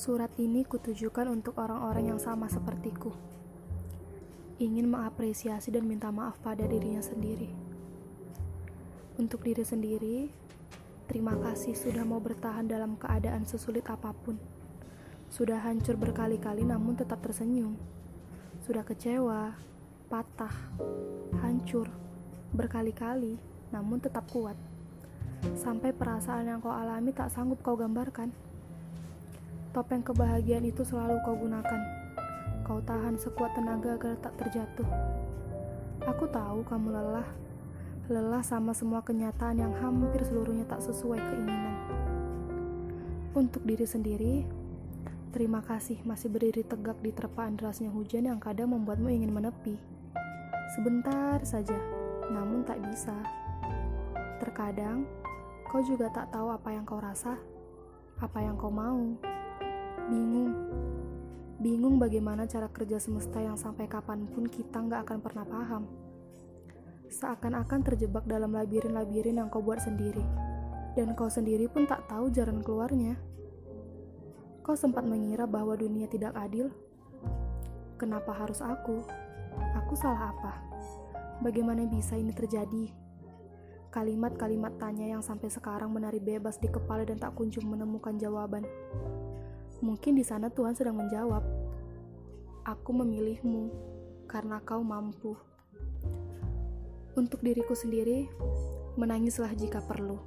Surat ini kutujukan untuk orang-orang yang sama sepertiku. Ingin mengapresiasi dan minta maaf pada dirinya sendiri. Untuk diri sendiri, terima kasih sudah mau bertahan dalam keadaan sesulit apa pun. Sudah hancur berkali-kali namun tetap tersenyum. Sudah kecewa, patah, hancur, berkali-kali namun tetap kuat. Sampai perasaan yang kau alami tak sanggup kau gambarkan. Topeng kebahagiaan itu selalu kau gunakan. Kau tahan sekuat tenaga agar tak terjatuh. Aku tahu kamu lelah. Lelah sama semua kenyataan yang hampir seluruhnya tak sesuai keinginan. Untuk diri sendiri, terima kasih masih berdiri tegak di terpaan derasnya hujan yang kadang membuatmu ingin menepi. Sebentar saja, namun tak bisa. Terkadang, kau juga tak tahu apa yang kau rasa, apa yang kau mau bingung. Bingung bagaimana cara kerja semesta yang sampai kapan pun kita nggak akan pernah paham. Seakan-akan terjebak dalam labirin-labirin yang kau buat sendiri. Dan kau sendiri pun tak tahu jalan keluarnya. Kau sempat mengira bahwa dunia tidak adil. Kenapa harus aku? Aku salah apa? Bagaimana bisa ini terjadi? Kalimat-kalimat tanya yang sampai sekarang menari bebas di kepala dan tak kunjung menemukan jawaban. Mungkin di sana Tuhan sedang menjawab, "Aku memilihmu karena kau mampu." Untuk diriku sendiri, menangislah jika perlu.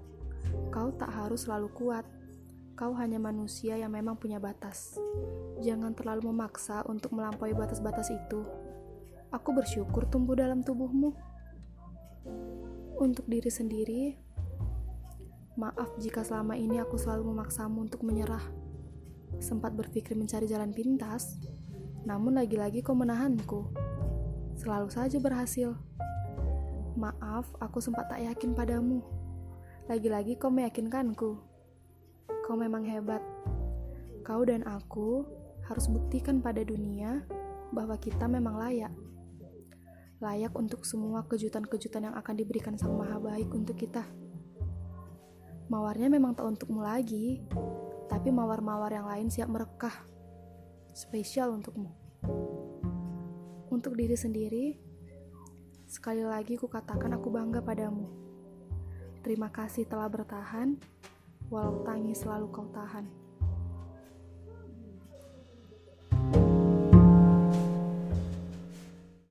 Kau tak harus selalu kuat. Kau hanya manusia yang memang punya batas. Jangan terlalu memaksa untuk melampaui batas-batas itu. Aku bersyukur tumbuh dalam tubuhmu. Untuk diri sendiri, maaf jika selama ini aku selalu memaksamu untuk menyerah sempat berpikir mencari jalan pintas, namun lagi-lagi kau menahanku. Selalu saja berhasil. Maaf, aku sempat tak yakin padamu. Lagi-lagi kau meyakinkanku. Kau memang hebat. Kau dan aku harus buktikan pada dunia bahwa kita memang layak. Layak untuk semua kejutan-kejutan yang akan diberikan Sang Maha Baik untuk kita. Mawarnya memang tak untukmu lagi, tapi mawar-mawar yang lain siap merekah. Spesial untukmu. Untuk diri sendiri, sekali lagi ku katakan aku bangga padamu. Terima kasih telah bertahan, walau tangis selalu kau tahan.